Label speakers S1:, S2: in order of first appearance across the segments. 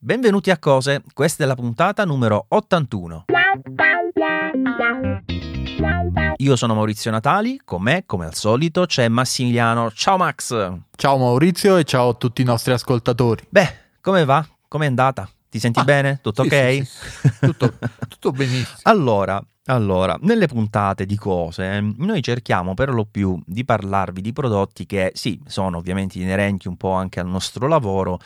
S1: Benvenuti a Cose, questa è la puntata numero 81. Io sono Maurizio Natali, con me, come al solito, c'è Massimiliano. Ciao Max!
S2: Ciao Maurizio e ciao a tutti i nostri ascoltatori.
S1: Beh, come va? Com'è andata? Ti senti
S2: Ah,
S1: bene? Tutto
S2: sì,
S1: ok?
S2: sì, sì. Tutto, tutto benissimo.
S1: Allora, allora, nelle puntate di cose, noi cerchiamo per lo più di parlarvi di prodotti che sì, sono ovviamente inerenti un po' anche al nostro lavoro,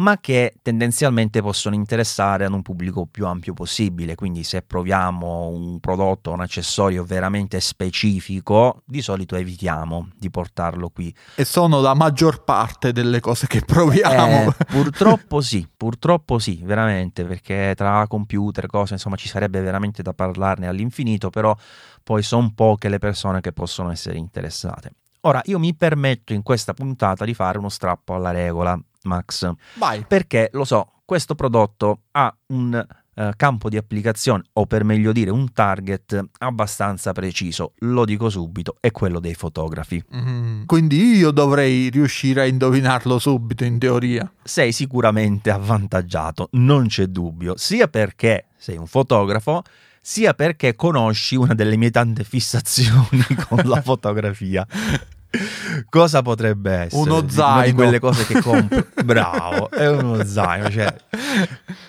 S1: ma che tendenzialmente possono interessare ad un pubblico più ampio possibile. Quindi se proviamo un prodotto un accessorio veramente specifico, di solito evitiamo di portarlo qui.
S2: E sono la maggior parte delle cose che proviamo.
S1: Eh, purtroppo sì, purtroppo sì, veramente, perché tra computer, cose, insomma, ci sarebbe veramente da parlarne all'infinito, però poi sono poche le persone che possono essere interessate. Ora, io mi permetto in questa puntata di fare uno strappo alla regola, Max,
S2: Vai.
S1: perché lo so, questo prodotto ha un eh, campo di applicazione, o per meglio dire un target abbastanza preciso, lo dico subito, è quello dei fotografi.
S2: Mm, Quindi io dovrei riuscire a indovinarlo subito in teoria.
S1: sei sicuramente avvantaggiato, non c'è dubbio, sia perché sei un fotografo, sia perché conosci una delle mie tante fissazioni con la fotografia. Cosa potrebbe essere?
S2: Uno
S1: Una di
S2: zaino.
S1: quelle cose che compro. Bravo, è uno zaino. Cioè,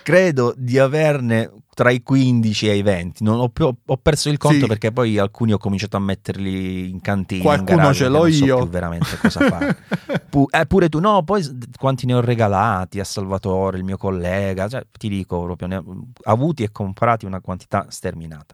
S1: credo di averne tra i 15 e i 20. Non ho, più- ho perso il conto
S2: Sì.
S1: perché poi alcuni ho cominciato a metterli in cantina. in
S2: Qualcuno
S1: garage,
S2: ce l'ho
S1: non so
S2: io.
S1: più veramente cosa fare. Pu- eh, pure tu, no, poi quanti ne ho regalati a Salvatore, il mio collega, cioè, ti dico proprio, ne ho avuti e comprati una quantità sterminata.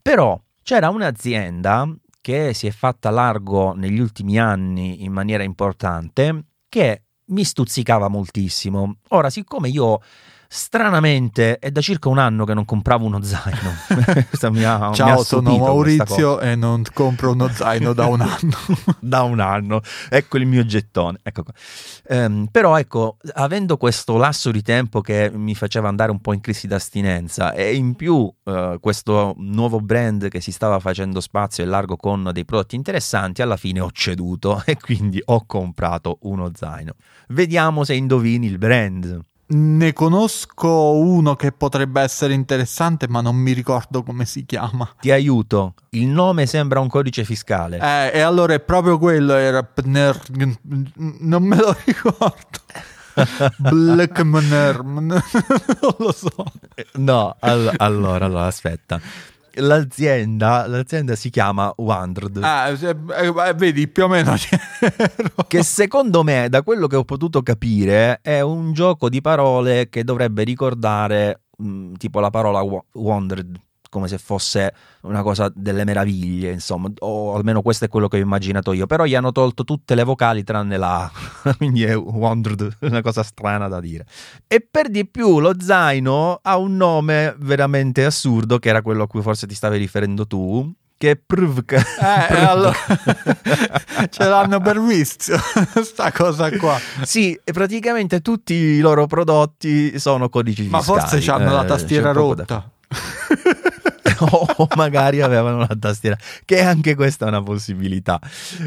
S1: Però c'era un'azienda che si è fatta largo negli ultimi anni in maniera importante che mi stuzzicava moltissimo. Ora, siccome io stranamente è da circa un anno che non compravo uno zaino, questa mi ha, mi ha
S2: Ciao, sono Maurizio e non compro uno zaino da un anno.
S1: da un anno. Ecco il mio gettone. Ecco. Ehm, però ecco, avendo questo lasso di tempo che mi faceva andare un po' in crisi d'astinenza e in più eh, questo nuovo brand che si stava facendo spazio e largo con dei prodotti interessanti, alla fine ho ceduto e quindi ho comprato uno zaino. Vediamo se indovini il brand.
S2: Ne conosco uno che potrebbe essere interessante, ma non mi ricordo come si chiama.
S1: Ti aiuto. Il nome sembra un codice fiscale.
S2: Eh, e allora è proprio quello, era Pner... Non me lo ricordo. Blackmaner... Non lo so.
S1: No, all- allora, allora, aspetta. L'azienda, l'azienda si chiama Wandred.
S2: Ah, se- eh, vedi, più o meno
S1: che secondo me, da quello che ho potuto capire, è un gioco di parole che dovrebbe ricordare mh, tipo la parola wa- wondered, come se fosse una cosa delle meraviglie, insomma, o almeno questo è quello che ho immaginato io, però gli hanno tolto tutte le vocali tranne la A, quindi è wondered, una cosa strana da dire. E per di più lo zaino ha un nome veramente assurdo, che era quello a cui forse ti stavi riferendo tu, che è Prvk.
S2: Eh, e allora ce l'hanno per vizio, sta cosa qua.
S1: Sì, e praticamente tutti i loro prodotti sono codici
S2: Ma
S1: fiscali.
S2: forse hanno la
S1: Eh,
S2: tastiera
S1: poco da-
S2: rotta.
S1: o magari avevano la tastiera, che anche questa è una possibilità.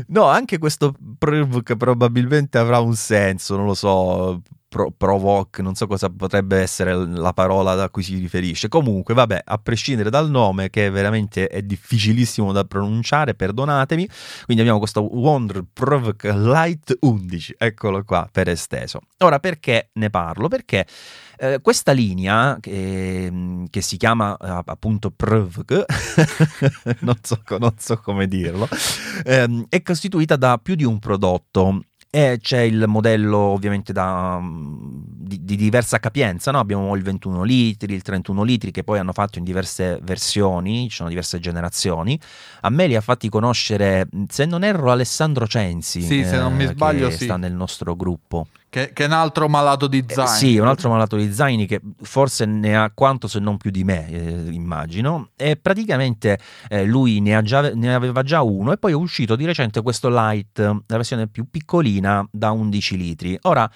S1: No, anche questo Prvk probabilmente avrà un senso, non lo so. Pro- provoke, non so cosa potrebbe essere la parola da cui si riferisce. Comunque, vabbè, a prescindere dal nome, che veramente è difficilissimo da pronunciare, perdonatemi. Quindi abbiamo questo Wonder Prvk Light 11, eccolo qua per esteso. Ora, perché ne parlo? Perché eh, questa linea che, che si chiama eh, appunto Prvk, non, so, non so come dirlo, ehm, è costituita da più di un prodotto. E c'è il modello ovviamente da, mm, di, di diversa capienza, no? abbiamo il 21 litri, il 31 litri che poi hanno fatto in diverse versioni, ci sono diverse generazioni. A me li ha fatti conoscere, se non erro, Alessandro Censi,
S2: Sì, se non mi
S1: eh,
S2: sbaglio,
S1: che
S2: sì.
S1: sta nel nostro gruppo.
S2: Che, che è un altro malato di
S1: Eh,
S2: zaino.
S1: sì, un altro malato di zaini che forse ne ha quanto se non più di me, eh, immagino. E praticamente eh, lui ne, ha già- ne aveva già uno e poi è uscito di recente questo light, la versione più piccolina da 11 litri. Ora,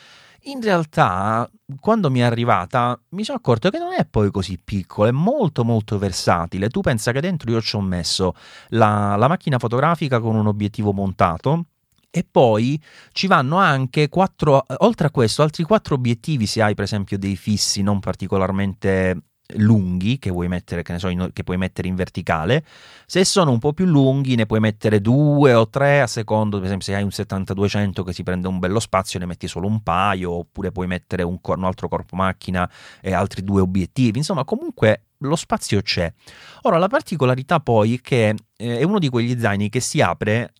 S1: in realtà, quando mi è arrivata, mi sono accorto che non è poi così piccolo, è molto molto versatile. Tu pensa che dentro io ci ho messo la, la macchina fotografica con un obiettivo montato E poi ci vanno anche quattro, oltre a questo, altri quattro obiettivi se hai per esempio dei fissi non particolarmente lunghi che vuoi mettere, che, so, in, che puoi mettere in verticale. Se sono un po' più lunghi, ne puoi mettere due o tre a secondo. Per esempio, se hai un 7200 che si prende un bello spazio, ne metti solo un paio, oppure puoi mettere un, un altro corpo macchina e altri due obiettivi. Insomma, comunque lo spazio c'è. Ora, la particolarità poi è che eh, è uno di quegli zaini che si apre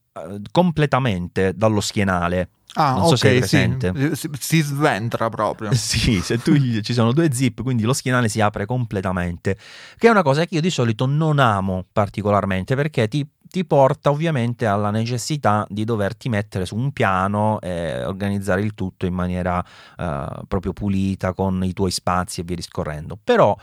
S1: completamente dallo schienale.
S2: Ah,
S1: non so
S2: ok,
S1: se è presente.
S2: sì. Si, sventra proprio.
S1: Sì, se tu ci sono due zip, quindi lo schienale si apre completamente, che è una cosa che io di solito non amo particolarmente perché ti, ti porta ovviamente alla necessità di doverti mettere su un piano e organizzare il tutto in maniera eh, proprio pulita con i tuoi spazi e via discorrendo. Però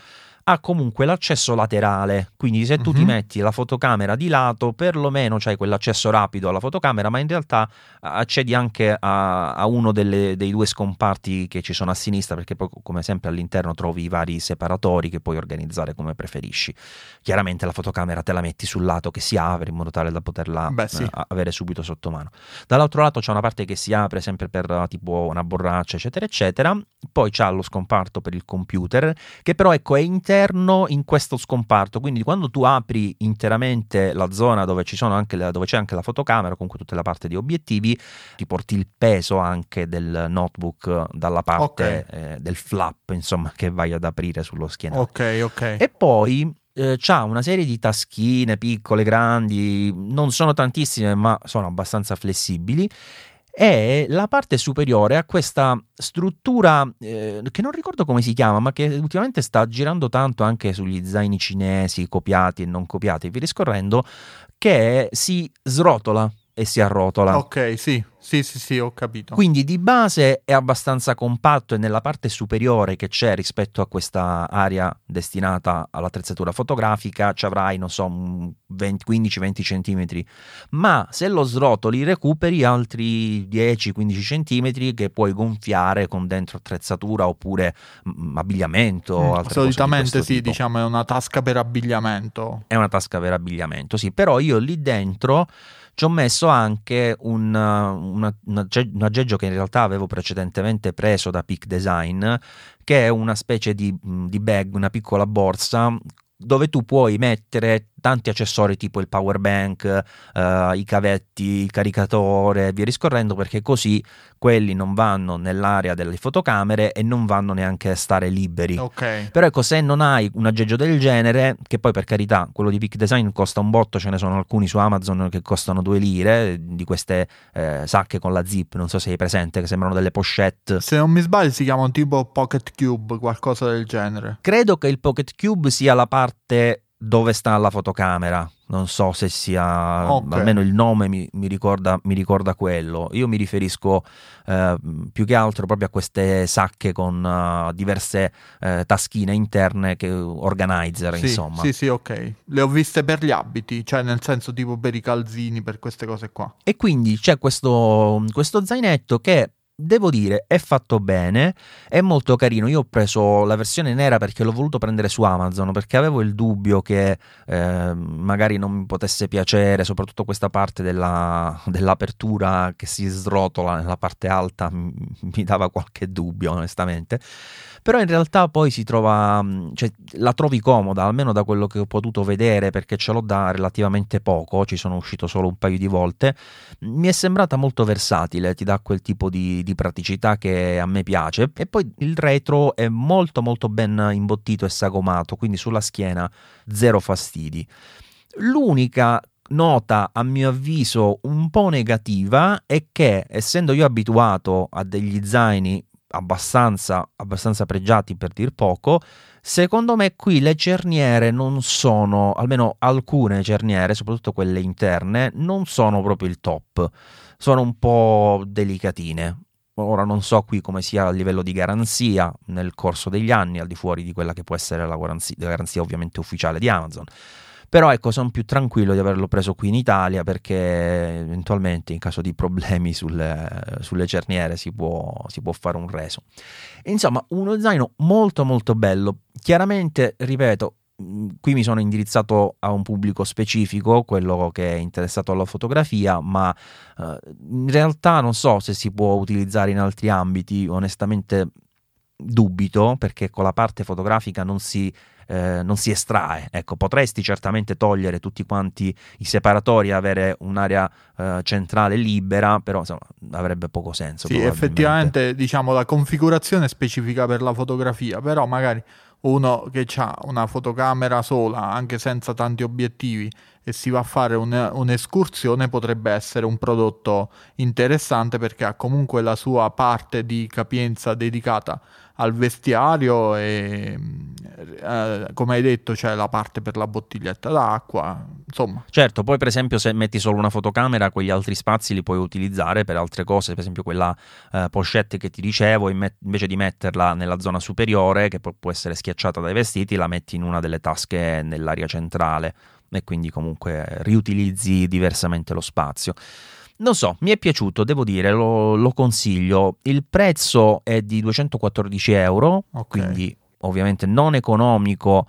S1: ha comunque l'accesso laterale, quindi se tu uh-huh. ti
S2: Mhm.
S1: metti la fotocamera di lato, perlomeno c'hai quell'accesso rapido alla fotocamera, ma in realtà accedi anche a, a uno delle, dei due scomparti che ci sono a sinistra, perché poi come sempre all'interno trovi i vari separatori che puoi organizzare come preferisci. Chiaramente la fotocamera te la metti sul lato che si apre in modo tale da poterla
S2: Beh, sì.
S1: eh, avere subito sotto mano. Dall'altro lato c'è una parte che si apre sempre per eh, tipo una borraccia, eccetera, eccetera. Poi c'ha lo scomparto per il computer, che però ecco è interno in questo scomparto. Quindi quando tu apri interamente la zona dove, ci sono anche la- dove c'è anche la fotocamera, comunque tutta la parte di obiettivi, ti porti il peso anche del notebook dalla parte eh, del flap, insomma, che vai ad aprire sullo schienale.
S2: Ok, ok.
S1: E poi eh, c'ha una serie di taschine piccole, grandi, non sono tantissime, ma sono abbastanza flessibili. E la parte superiore ha questa struttura eh, che non ricordo come si chiama, ma che ultimamente sta girando tanto anche sugli zaini cinesi, copiati e non copiati, via discorrendo, che si srotola e si arrotola.
S2: Ok, sì, sì, sì, sì, ho capito.
S1: Quindi di base è abbastanza compatto e nella parte superiore che c'è rispetto a questa area destinata all'attrezzatura fotografica ci avrai, non so, un 20 15-20 centimetri, ma se lo srotoli recuperi altri 10-15 centimetri che puoi gonfiare con dentro attrezzatura oppure mm, abbigliamento.
S2: Mm,
S1: di
S2: Solitamente
S1: questo
S2: sì,
S1: tipo.
S2: diciamo è una tasca per abbigliamento.
S1: È una tasca per abbigliamento, sì, però io lì dentro ci ho messo anche un, una- un agge- un aggeggio che in realtà avevo precedentemente preso da Peak Design, che è una specie di, mh, di bag, una piccola borsa dove tu puoi mettere tanti accessori tipo il power bank, eh, i cavetti, il caricatore e via discorrendo, perché così quelli non vanno nell'area delle fotocamere e non vanno neanche a stare liberi.
S2: Ok.
S1: Però ecco, se non hai un aggeggio del genere, che poi per carità, quello di Peak Design costa un botto, ce ne sono alcuni su Amazon che costano due lire, di queste eh, sacche con la zip, non so se hai presente, che sembrano delle pochette.
S2: Se non mi sbaglio si chiamano tipo Pocket Cube, qualcosa del genere.
S1: Credo che il Pocket Cube sia la parte dove sta la fotocamera. Non so se sia,
S2: Ok.
S1: almeno il nome mi, mi ricorda, mi ricorda quello. Io mi riferisco eh, più che altro proprio a queste sacche con eh, diverse eh, taschine interne, che, organizer,
S2: Sì,
S1: insomma.
S2: sì, sì, ok. Le ho viste per gli abiti, cioè nel senso tipo per i calzini, per queste cose qua.
S1: E quindi c'è questo, questo zainetto che devo dire è fatto bene, è molto carino. Io ho preso la versione nera perché l'ho voluto prendere su Amazon perché avevo il dubbio che eh, magari non mi potesse piacere, soprattutto questa parte della- dell'apertura che si srotola nella parte alta m- mi dava qualche dubbio onestamente. Però in realtà poi si trova, mh, cioè la trovi comoda, almeno da quello che ho potuto vedere, perché ce l'ho da relativamente poco, ci sono uscito solo un paio di volte. Mi è sembrata molto versatile, ti dà quel tipo di, di praticità che a me piace. E poi il retro è molto molto ben imbottito e sagomato, quindi sulla schiena zero fastidi. L'unica nota a mio avviso un po' negativa è che essendo io abituato a degli zaini abbastanza, abbastanza pregiati per dir poco, secondo me qui le cerniere non sono, almeno alcune cerniere, soprattutto quelle interne, non sono proprio il top, sono un po' delicatine. Ora non so qui come sia a livello di garanzia nel corso degli anni, al di fuori di quella che può essere la garanzia, la garanzia ovviamente ufficiale di Amazon. Però ecco, sono più tranquillo di averlo preso qui in Italia perché eventualmente in caso di problemi sulle, sulle cerniere si può, si può fare un reso. Insomma, uno zaino molto molto bello. Chiaramente, ripeto, qui mi sono indirizzato a un pubblico specifico, quello che è interessato alla fotografia, ma eh, in realtà non so se si può utilizzare in altri ambiti, onestamente dubito perché con la parte fotografica non si eh, non si estrae. Ecco, potresti certamente togliere tutti quanti i separatori e avere un'area eh, centrale libera, però insomma, avrebbe poco senso.
S2: Sì, effettivamente diciamo la configurazione è specifica per la fotografia, però magari uno che ha una fotocamera sola, anche senza tanti obiettivi, e si va a fare un, un'escursione, potrebbe essere un prodotto interessante perché ha comunque la sua parte di capienza dedicata al vestiario e eh, come hai detto c'è la parte per la bottiglietta d'acqua insomma.
S1: Certo poi per esempio se metti solo una fotocamera quegli altri spazi li puoi utilizzare per altre cose per esempio quella eh, pochette che ti dicevo invece di metterla nella zona superiore che può essere schiacciata dai vestiti la metti in una delle tasche nell'area centrale e quindi comunque riutilizzi diversamente lo spazio non so, mi è piaciuto, devo dire, lo, lo consiglio. Il prezzo è di 214 euro, okay. quindi ovviamente non economico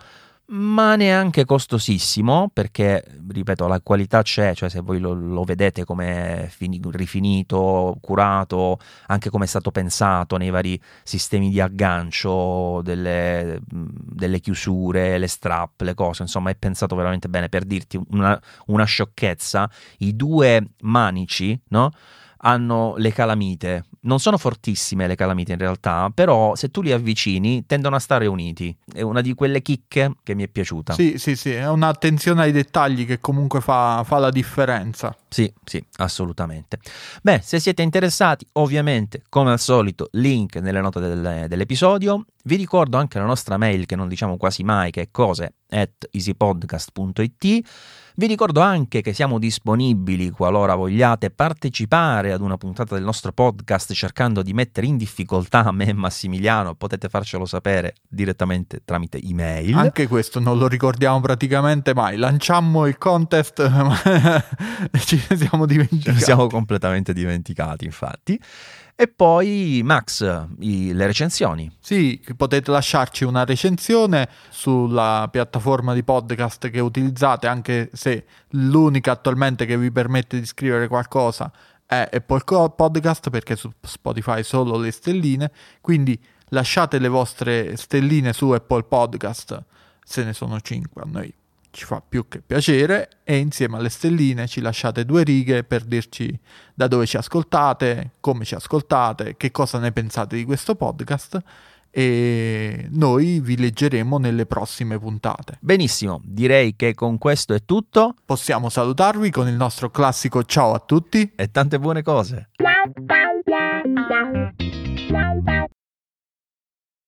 S1: ma neanche costosissimo perché, ripeto, la qualità c'è, cioè se voi lo, lo vedete come fini, rifinito, curato, anche come è stato pensato nei vari sistemi di aggancio, delle, delle chiusure, le strap, le cose, insomma è pensato veramente bene per dirti una, una sciocchezza, i due manici, no? Hanno le calamite. Non sono fortissime le calamite in realtà, però se tu li avvicini tendono a stare uniti. È una di quelle chicche che mi è piaciuta.
S2: Sì, sì, sì, è un'attenzione ai dettagli che comunque fa, fa la differenza.
S1: Sì, sì, assolutamente. Beh, se siete interessati, ovviamente, come al solito, link nelle note del, dell'episodio. Vi ricordo anche la nostra mail che non diciamo quasi mai, che è cose at easypodcast.it. Vi ricordo anche che siamo disponibili qualora vogliate partecipare ad una puntata del nostro podcast cercando di mettere in difficoltà me e Massimiliano, potete farcelo sapere direttamente tramite email.
S2: Anche questo non lo ricordiamo praticamente mai. Lanciammo il contest, ma ci siamo dimenticati.
S1: Ci siamo completamente dimenticati, infatti. E poi Max, i, le recensioni.
S2: Sì, potete lasciarci una recensione sulla piattaforma di podcast che utilizzate, anche se l'unica attualmente che vi permette di scrivere qualcosa è Apple Podcast, perché su Spotify solo le stelline. Quindi lasciate le vostre stelline su Apple Podcast, se ne sono 5 a noi ci fa più che piacere e insieme alle stelline ci lasciate due righe per dirci da dove ci ascoltate, come ci ascoltate, che cosa ne pensate di questo podcast e noi vi leggeremo nelle prossime puntate.
S1: Benissimo, direi che con questo è tutto.
S2: Possiamo salutarvi con il nostro classico ciao a tutti
S1: e tante buone cose.